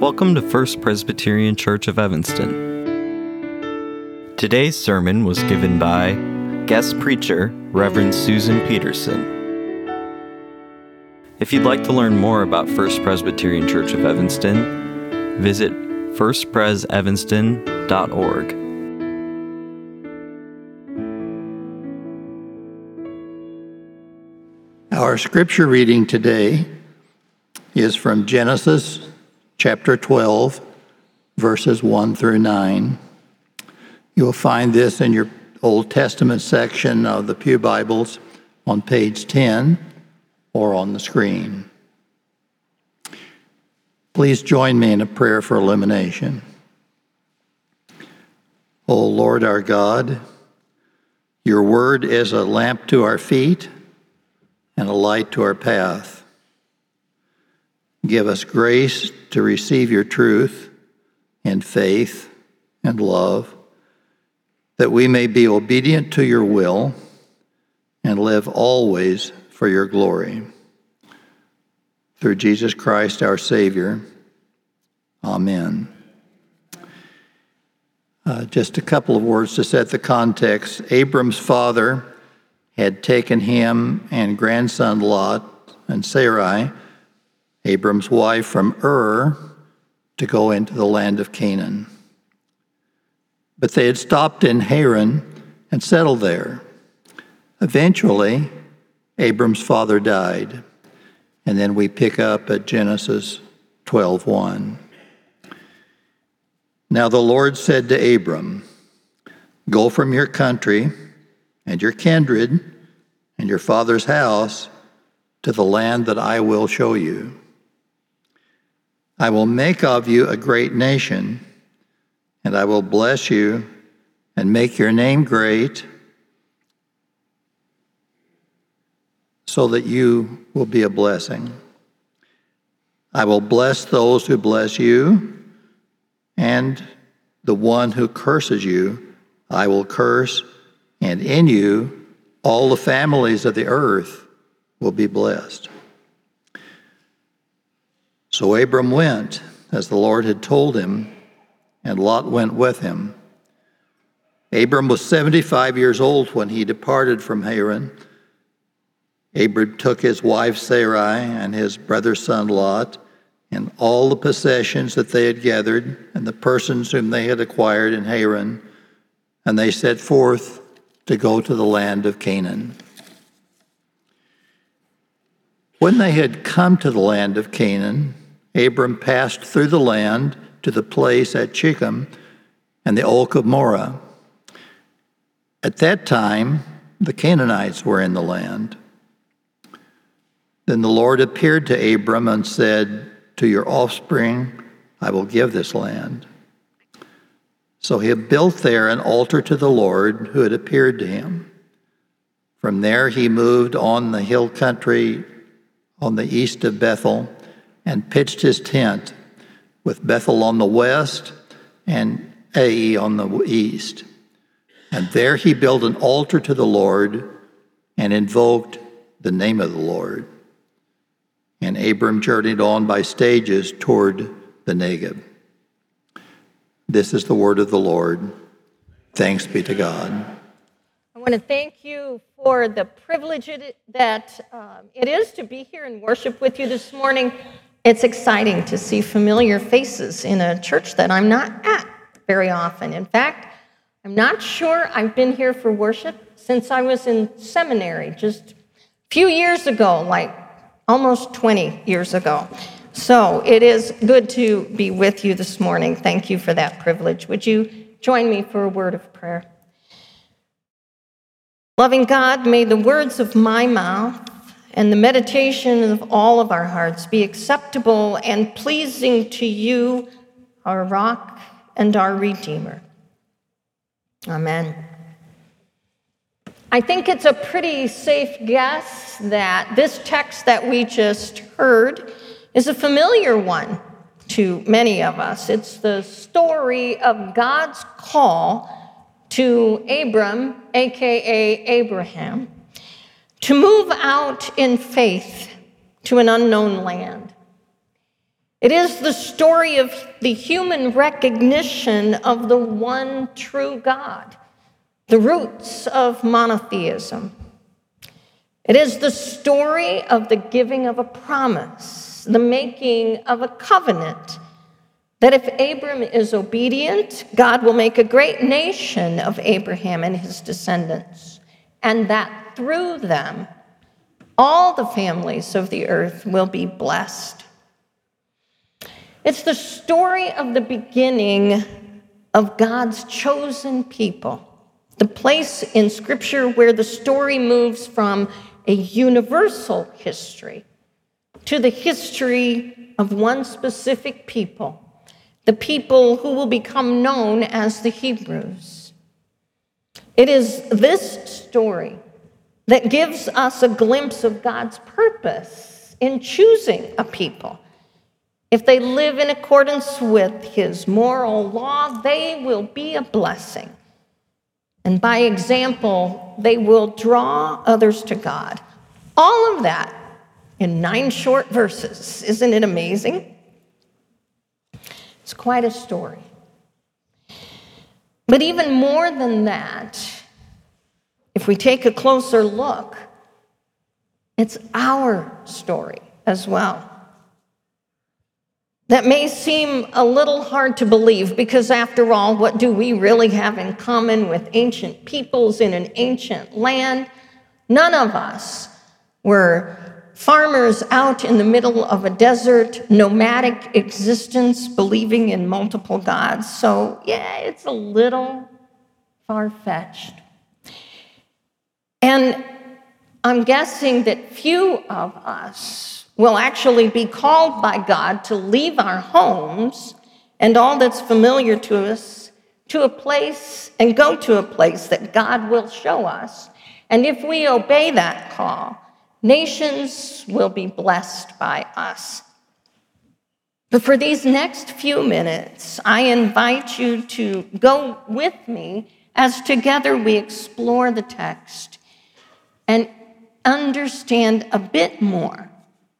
Welcome to First Presbyterian Church of Evanston. Today's sermon was given by guest preacher Reverend Susan Peterson. If you'd like to learn more about First Presbyterian Church of Evanston, visit firstpresevanston.org. Our scripture reading today is from Genesis chapter 12, verses 1 through 9. You'll find this in your Old Testament section of the Pew Bibles on page 10 or on the screen. Please join me in a prayer for illumination. O Lord our God, your word is a lamp to our feet and a light to our path. Give us grace to receive your truth in faith and love, that we may be obedient to your will and live always for your glory. Through Jesus Christ our Savior. Amen. Uh, just a couple of words to set the context. Abram's father had taken him and grandson Lot and Sarai, Abram's wife, from Ur to go into the land of Canaan. But they had stopped in Haran and settled there. Eventually, Abram's father died. And then we pick up at Genesis 12:1. Now the Lord said to Abram, Go from your country and your kindred and your father's house to the land that I will show you. I will make of you a great nation, and I will bless you and make your name great so that you will be a blessing. I will bless those who bless you, and the one who curses you, I will curse, and in you all the families of the earth will be blessed. So Abram went as the Lord had told him, and Lot went with him. Abram was 75 years old when he departed from Haran Abram took his wife Sarai and his brother's son Lot and all the possessions that they had gathered and the persons whom they had acquired in Haran, and they set forth to go to the land of Canaan. When they had come to the land of Canaan, Abram passed through the land to the place at Shechem and the oak of Moreh. At that time, the Canaanites were in the land. Then the Lord appeared to Abram and said, To your offspring I will give this land. So he built there an altar to the Lord who had appeared to him. From there he moved on the hill country on the east of Bethel and pitched his tent with Bethel on the west and Ai on the east. And there he built an altar to the Lord and invoked the name of the Lord. And Abram journeyed on by stages toward the Negeb. This is the word of the Lord. Thanks be to God. I want to thank you for the privilege that um, it is to be here and worship with you this morning. It's exciting to see familiar faces in a church that I'm not at very often. In fact, I'm not sure I've been here for worship since I was in seminary just a few years ago, like almost 20 years ago. So it is good to be with you this morning. Thank you for that privilege. Would you join me for a word of prayer? Loving God, may the words of my mouth and the meditation of all of our hearts be acceptable and pleasing to you, our rock and our redeemer. Amen. I think it's a pretty safe guess that this text that we just heard is a familiar one to many of us. It's the story of God's call to Abram, aka Abraham, to move out in faith to an unknown land. It is the story of the human recognition of the one true God, the roots of monotheism. It is the story of the giving of a promise, the making of a covenant, that if Abram is obedient, God will make a great nation of Abraham and his descendants, and that through them, all the families of the earth will be blessed. It's the story of the beginning of God's chosen people, the place in Scripture where the story moves from a universal history to the history of one specific people, the people who will become known as the Hebrews. It is this story that gives us a glimpse of God's purpose in choosing a people. If they live in accordance with his moral law, they will be a blessing. And by example, they will draw others to God. All of that in nine short verses. Isn't it amazing? It's quite a story. But even more than that, if we take a closer look, it's our story as well. That may seem a little hard to believe because, after all, what do we really have in common with ancient peoples in an ancient land? None of us were farmers out in the middle of a desert, nomadic existence, believing in multiple gods. So, yeah, it's a little far fetched. And I'm guessing that few of us will actually be called by God to leave our homes and all that's familiar to us to a place and go to a place that God will show us. And if we obey that call, nations will be blessed by us. But for these next few minutes, I invite you to go with me as together we explore the text and understand a bit more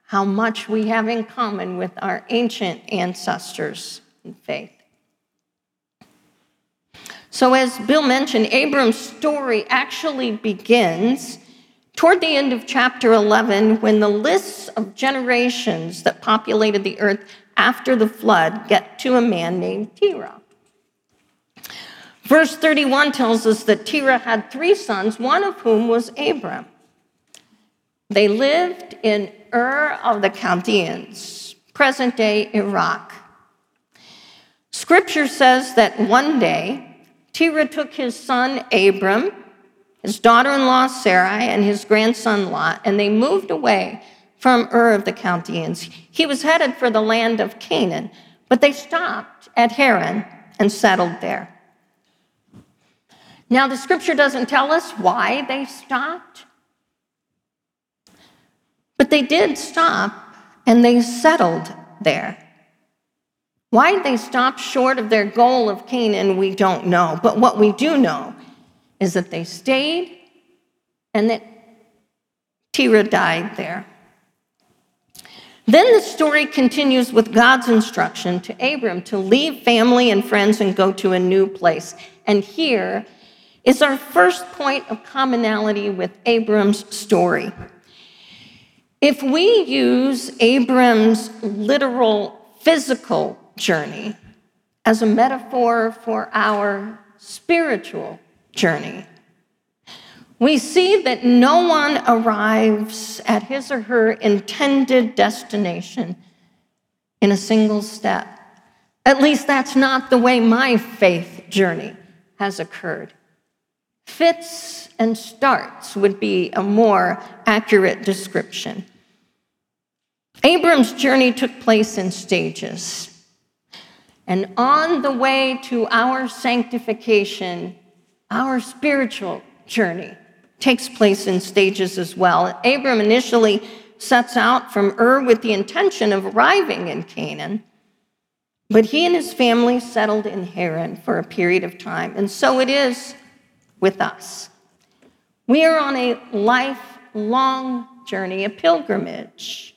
how much we have in common with our ancient ancestors in faith. So, as Bill mentioned, Abram's story actually begins toward the end of chapter 11 when the lists of generations that populated the earth after the flood get to a man named Terah. Verse 31 tells us that Terah had three sons, one of whom was Abram. They lived in Ur of the Chaldeans, present day Iraq. Scripture says that one day Terah took his son Abram, his daughter in law Sarai, and his grandson Lot, and they moved away from Ur of the Chaldeans. He was headed for the land of Canaan, but they stopped at Haran and settled there. Now, the scripture doesn't tell us why they stopped. But they did stop and they settled there. Why they stopped short of their goal of Canaan, we don't know. But what we do know is that they stayed and that Terah died there. Then the story continues with God's instruction to Abram to leave family and friends and go to a new place. And here is our first point of commonality with Abram's story. If we use Abram's literal physical journey as a metaphor for our spiritual journey, we see that no one arrives at his or her intended destination in a single step. At least that's not the way my faith journey has occurred. Fits and starts would be a more accurate description. Abram's journey took place in stages. And on the way to our sanctification, our spiritual journey takes place in stages as well. Abram initially sets out from Ur with the intention of arriving in Canaan, but he and his family settled in Haran for a period of time. And so it is with us. We are on a lifelong journey, a pilgrimage.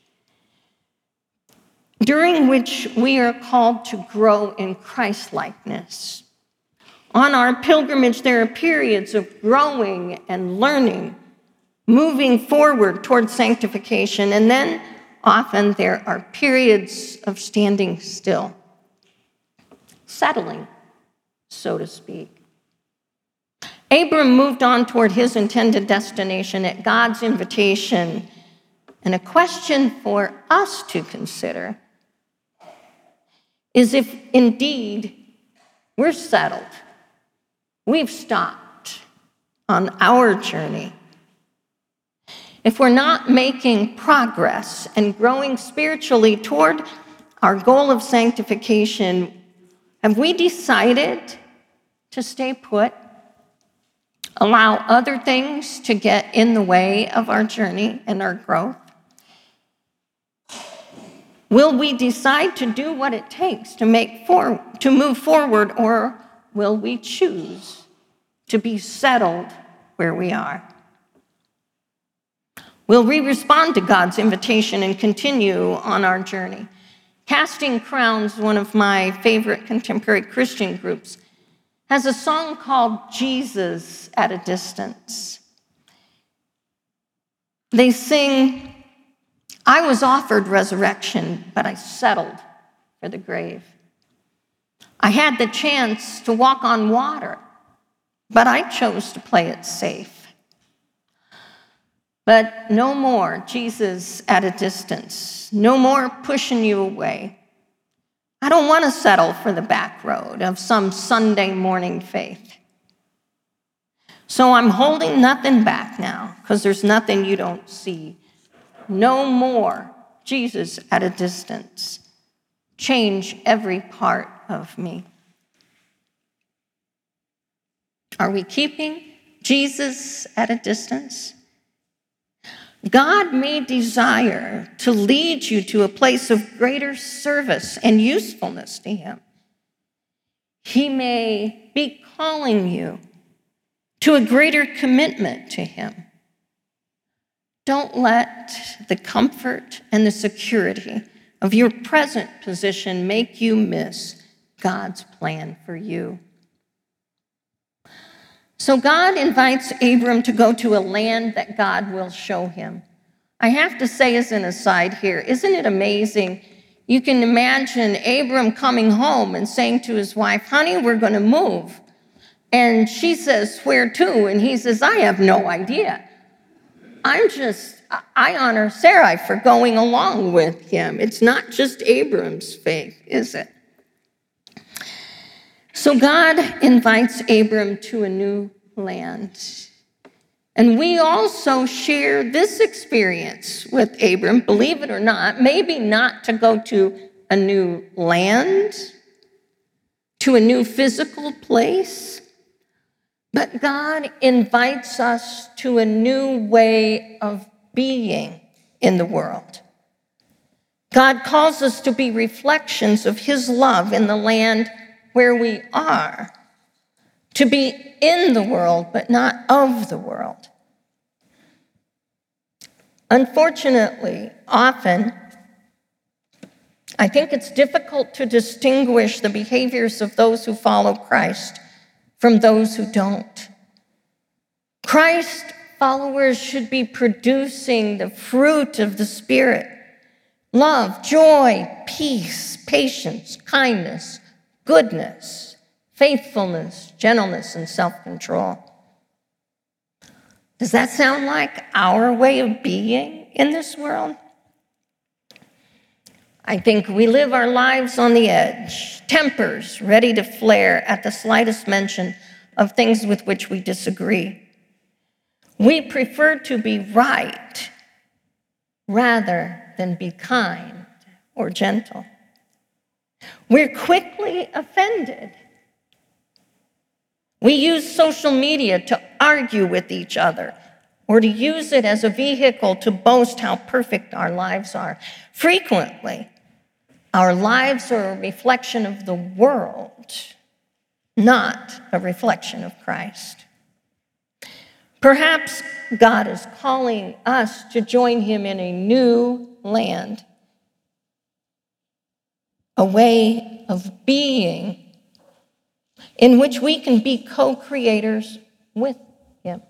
during which we are called to grow in Christlikeness. On our pilgrimage, there are periods of growing and learning, moving forward towards sanctification, and then often there are periods of standing still, settling, so to speak. Abram moved on toward his intended destination at God's invitation. And a question for us to consider is if indeed we're settled, we've stopped on our journey. If we're not making progress and growing spiritually toward our goal of sanctification, have we decided to stay put? Allow other things to get in the way of our journey and our growth? Will we decide to do what it takes to make for, to move forward or will we choose to be settled where we are? Will we respond to God's invitation and continue on our journey? Casting Crowns, one of my favorite contemporary Christian groups, has a song called Jesus at a Distance. They sing, I was offered resurrection, but I settled for the grave. I had the chance to walk on water, but I chose to play it safe. But no more Jesus at a distance, no more pushing you away. I don't want to settle for the back road of some Sunday morning faith. So I'm holding nothing back now because there's nothing you don't see. No more Jesus at a distance. Change every part of me. Are we keeping Jesus at a distance? God may desire to lead you to a place of greater service and usefulness to Him. He may be calling you to a greater commitment to Him. Don't let the comfort and the security of your present position make you miss God's plan for you. So God invites Abram to go to a land that God will show him. I have to say, as an aside here, isn't it amazing? You can imagine Abram coming home and saying to his wife, Honey, we're going to move. And she says, Where to? And he says, I have no idea. I'm just, I honor Sarai for going along with him. It's not just Abram's faith, is it? So God invites Abram to a new land. And we also share this experience with Abram, believe it or not, maybe not to go to a new land, to a new physical place, but God invites us to a new way of being in the world. God calls us to be reflections of His love in the land where we are, to be in the world, but not of the world. Unfortunately, often, I think it's difficult to distinguish the behaviors of those who follow Christ from those who don't. Christ followers should be producing the fruit of the Spirit love, joy, peace, patience, kindness, goodness, faithfulness, gentleness, and self control. Does that sound like our way of being in this world? I think we live our lives on the edge, tempers ready to flare at the slightest mention of things with which we disagree. We prefer to be right rather than be kind or gentle. We're quickly offended. We use social media to argue with each other or to use it as a vehicle to boast how perfect our lives are. Frequently, our lives are a reflection of the world, not a reflection of Christ. Perhaps God is calling us to join him in a new land a way of being in which we can be co creators with Him.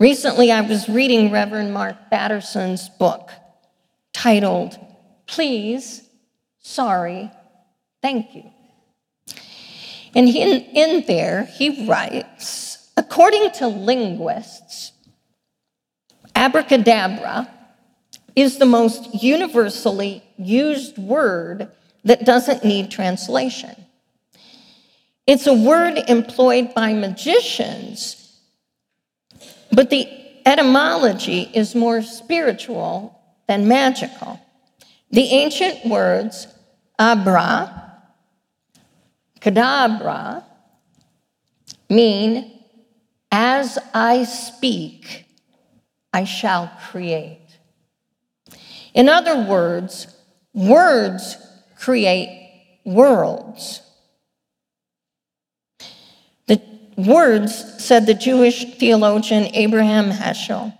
Recently, I was reading Reverend Mark Batterson's book titled, Please, Sorry, Thank You. And in, in there, he writes according to linguists, abracadabra is the most universally used word that doesn't need translation. It's a word employed by magicians, but the etymology is more spiritual than magical. The ancient words abra, Kadabra mean, as I speak, I shall create. In other words, words create worlds. The words, said the Jewish theologian Abraham Heschel,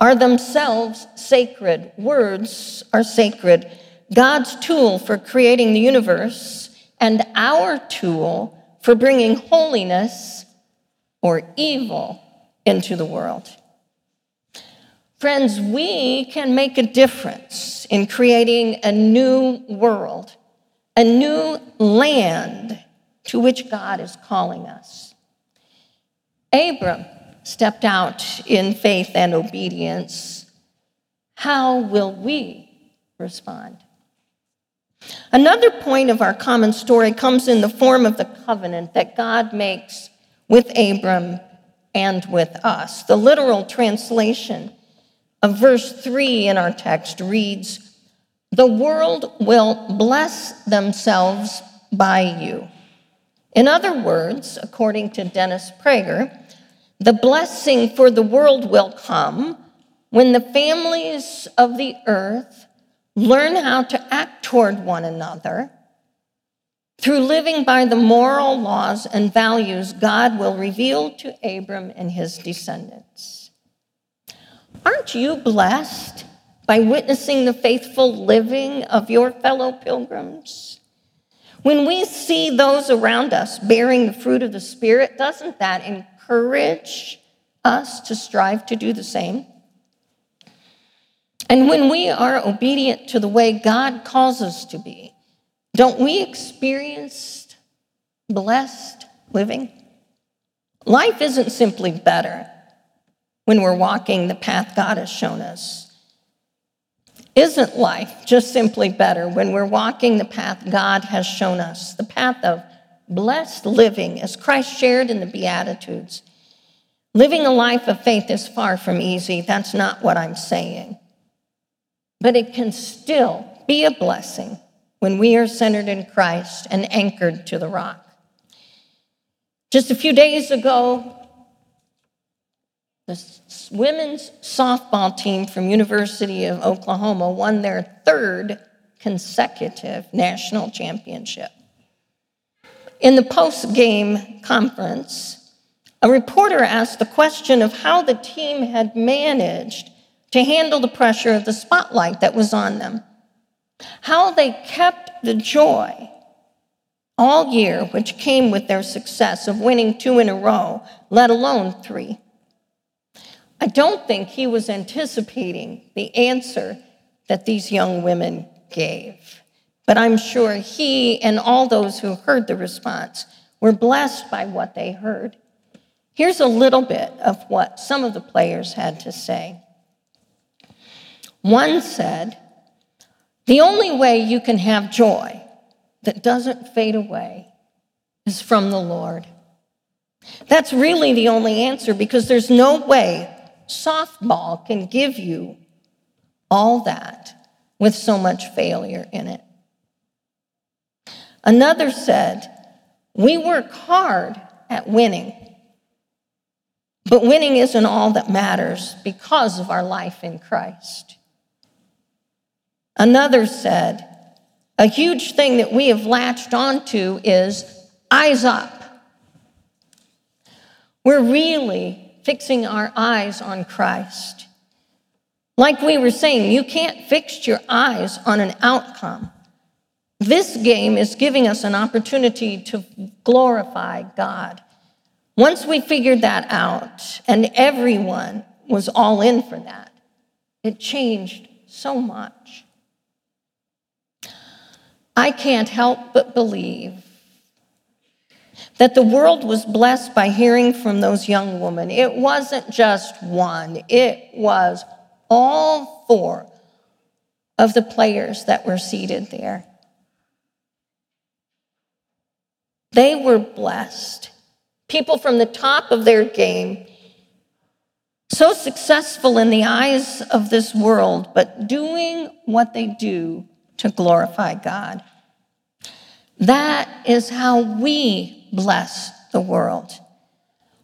are themselves sacred. Words are sacred. God's tool for creating the universe and our tool for bringing holiness or evil into the world. Friends, we can make a difference in creating a new world, a new land to which God is calling us. Abram stepped out in faith and obedience. How will we respond? Another point of our common story comes in the form of the covenant that God makes with Abram and with us. The literal translation of verse 3 in our text reads The world will bless themselves by you. In other words, according to Dennis Prager, the blessing for the world will come when the families of the earth learn how to act toward one another. Through living by the moral laws and values God will reveal to Abram and his descendants. You blessed by witnessing the faithful living of your fellow pilgrims? When we see those around us bearing the fruit of the Spirit, doesn't that encourage us to strive to do the same? And when we are obedient to the way God calls us to be, don't we experience blessed living? Life isn't simply better when we're walking the path God has shown us. Isn't life just simply better when we're walking the path God has shown us, the path of blessed living as Christ shared in the Beatitudes? Living a life of faith is far from easy. That's not what I'm saying but it can still be a blessing when we are centered in Christ and anchored to the rock. Just a few days ago, the women's softball team from University of Oklahoma won their third consecutive national championship. In the post-game conference, a reporter asked the question of how the team had managed to handle the pressure of the spotlight that was on them. How they kept the joy all year, which came with their success of winning two in a row, let alone three. I don't think he was anticipating the answer that these young women gave, but I'm sure he and all those who heard the response were blessed by what they heard. Here's a little bit of what some of the players had to say. One said, The only way you can have joy that doesn't fade away is from the Lord. That's really the only answer because there's no way softball can give you all that with so much failure in it. Another said, We work hard at winning, but winning isn't all that matters because of our life in Christ. Another said, a huge thing that we have latched onto is eyes up. We're really fixing our eyes on Christ. Like we were saying, you can't fix your eyes on an outcome. This game is giving us an opportunity to glorify God. Once we figured that out, and everyone was all in for that, it changed so much. I can't help but believe that the world was blessed by hearing from those young women. It wasn't just one, it was all four of the players that were seated there. They were blessed. People from the top of their game, so successful in the eyes of this world, but doing what they do to glorify God. That is how we bless the world.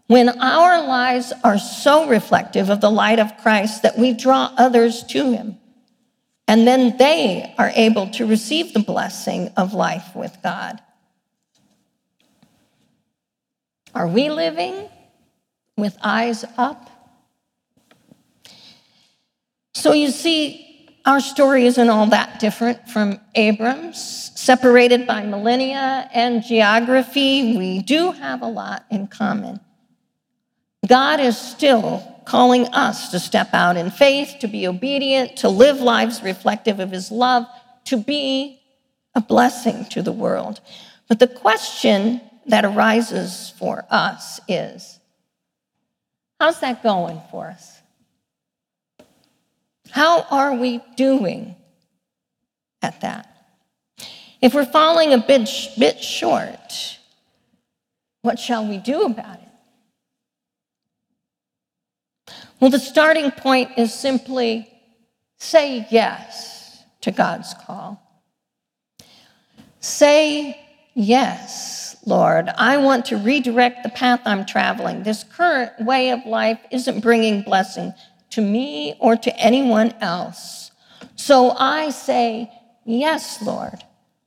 When our lives are so reflective of the light of Christ that we draw others to Him, and then they are able to receive the blessing of life with God. Are we living with eyes up? So you see, our story isn't all that different from Abram's. Separated by millennia and geography, we do have a lot in common. God is still calling us to step out in faith, to be obedient, to live lives reflective of his love, to be a blessing to the world. But the question that arises for us is how's that going for us? How are we doing at that? If we're falling a bit, bit short, what shall we do about it? Well, the starting point is simply say yes to God's call. Say yes, Lord. I want to redirect the path I'm traveling. This current way of life isn't bringing blessing to me or to anyone else. So I say, Yes, Lord.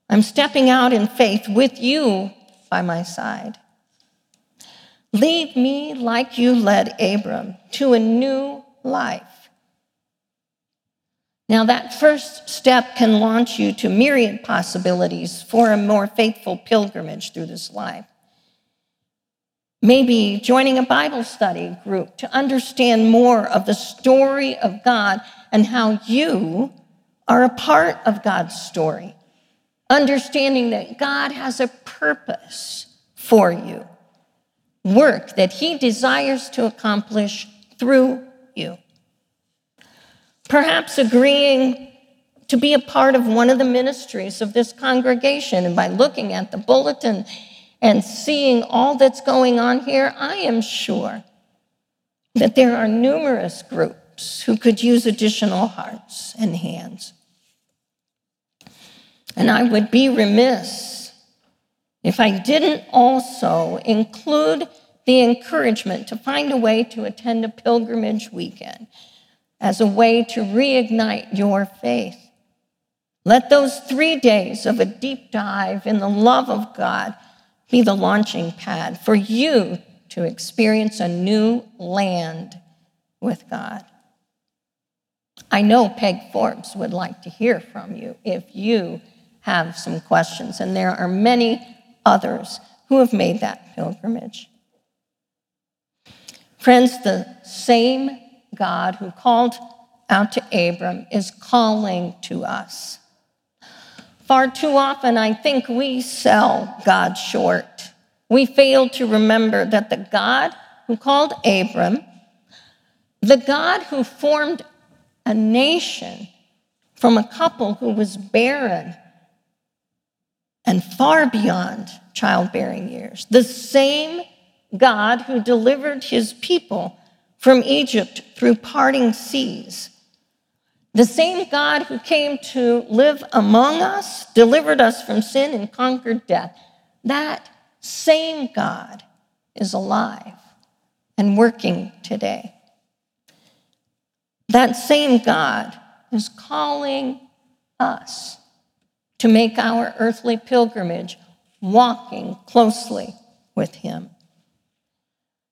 I'm stepping out in faith with you by my side. Lead me like you led Abram to a new life. Now, that first step can launch you to myriad possibilities for a more faithful pilgrimage through this life. Maybe joining a Bible study group to understand more of the story of God and how you are a part of God's story. Understanding that God has a purpose for you work that He desires to accomplish through you. Perhaps agreeing to be a part of one of the ministries of this congregation, and by looking at the bulletin and seeing all that's going on here, I am sure that there are numerous groups who could use additional hearts and hands. And I would be remiss if I didn't also include the encouragement to find a way to attend a pilgrimage weekend as a way to reignite your faith. Let those three days of a deep dive in the love of God be the launching pad for you to experience a new land with God. I know Peg Forbes would like to hear from you if you have some questions, and there are many others who have made that pilgrimage. Friends, the same God who called out to Abram is calling to us. Far too often, I think we sell God short. We fail to remember that the God who called Abram, the God who formed a nation from a couple who was barren and far beyond childbearing years. The same God who delivered his people from Egypt through parting seas. The same God who came to live among us, delivered us from sin, and conquered death. That same God is alive and working today. That same God is calling us to make our earthly pilgrimage walking closely with Him.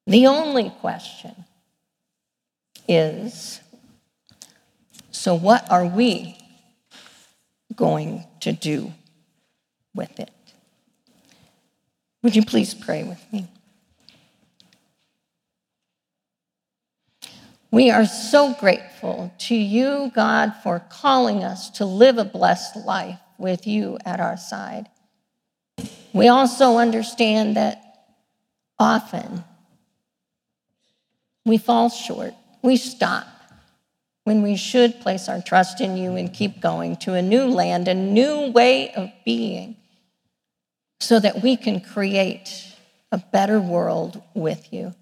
The only question is so, what are we going to do? with it. Would you please pray with me? We are so grateful to you, God, for calling us to live a blessed life with you at our side. We also understand that often we fall short, we stop when we should place our trust in you and keep going to a new land, a new way of being, so that we can create a better world with you.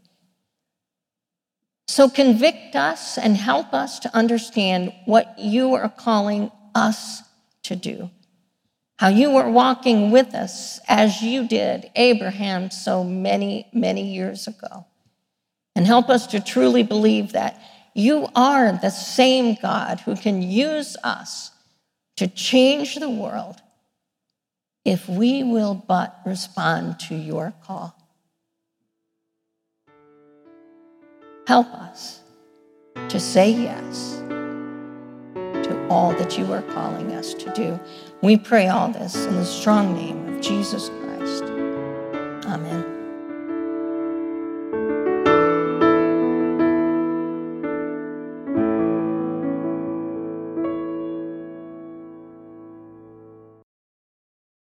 So convict us and help us to understand what you are calling us to do. How you are walking with us as you did Abraham so many, many years ago. And help us to truly believe that you are the same God who can use us to change the world if we will but respond to your call. Help us to say yes to all that you are calling us to do. We pray all this in the strong name of Jesus Christ.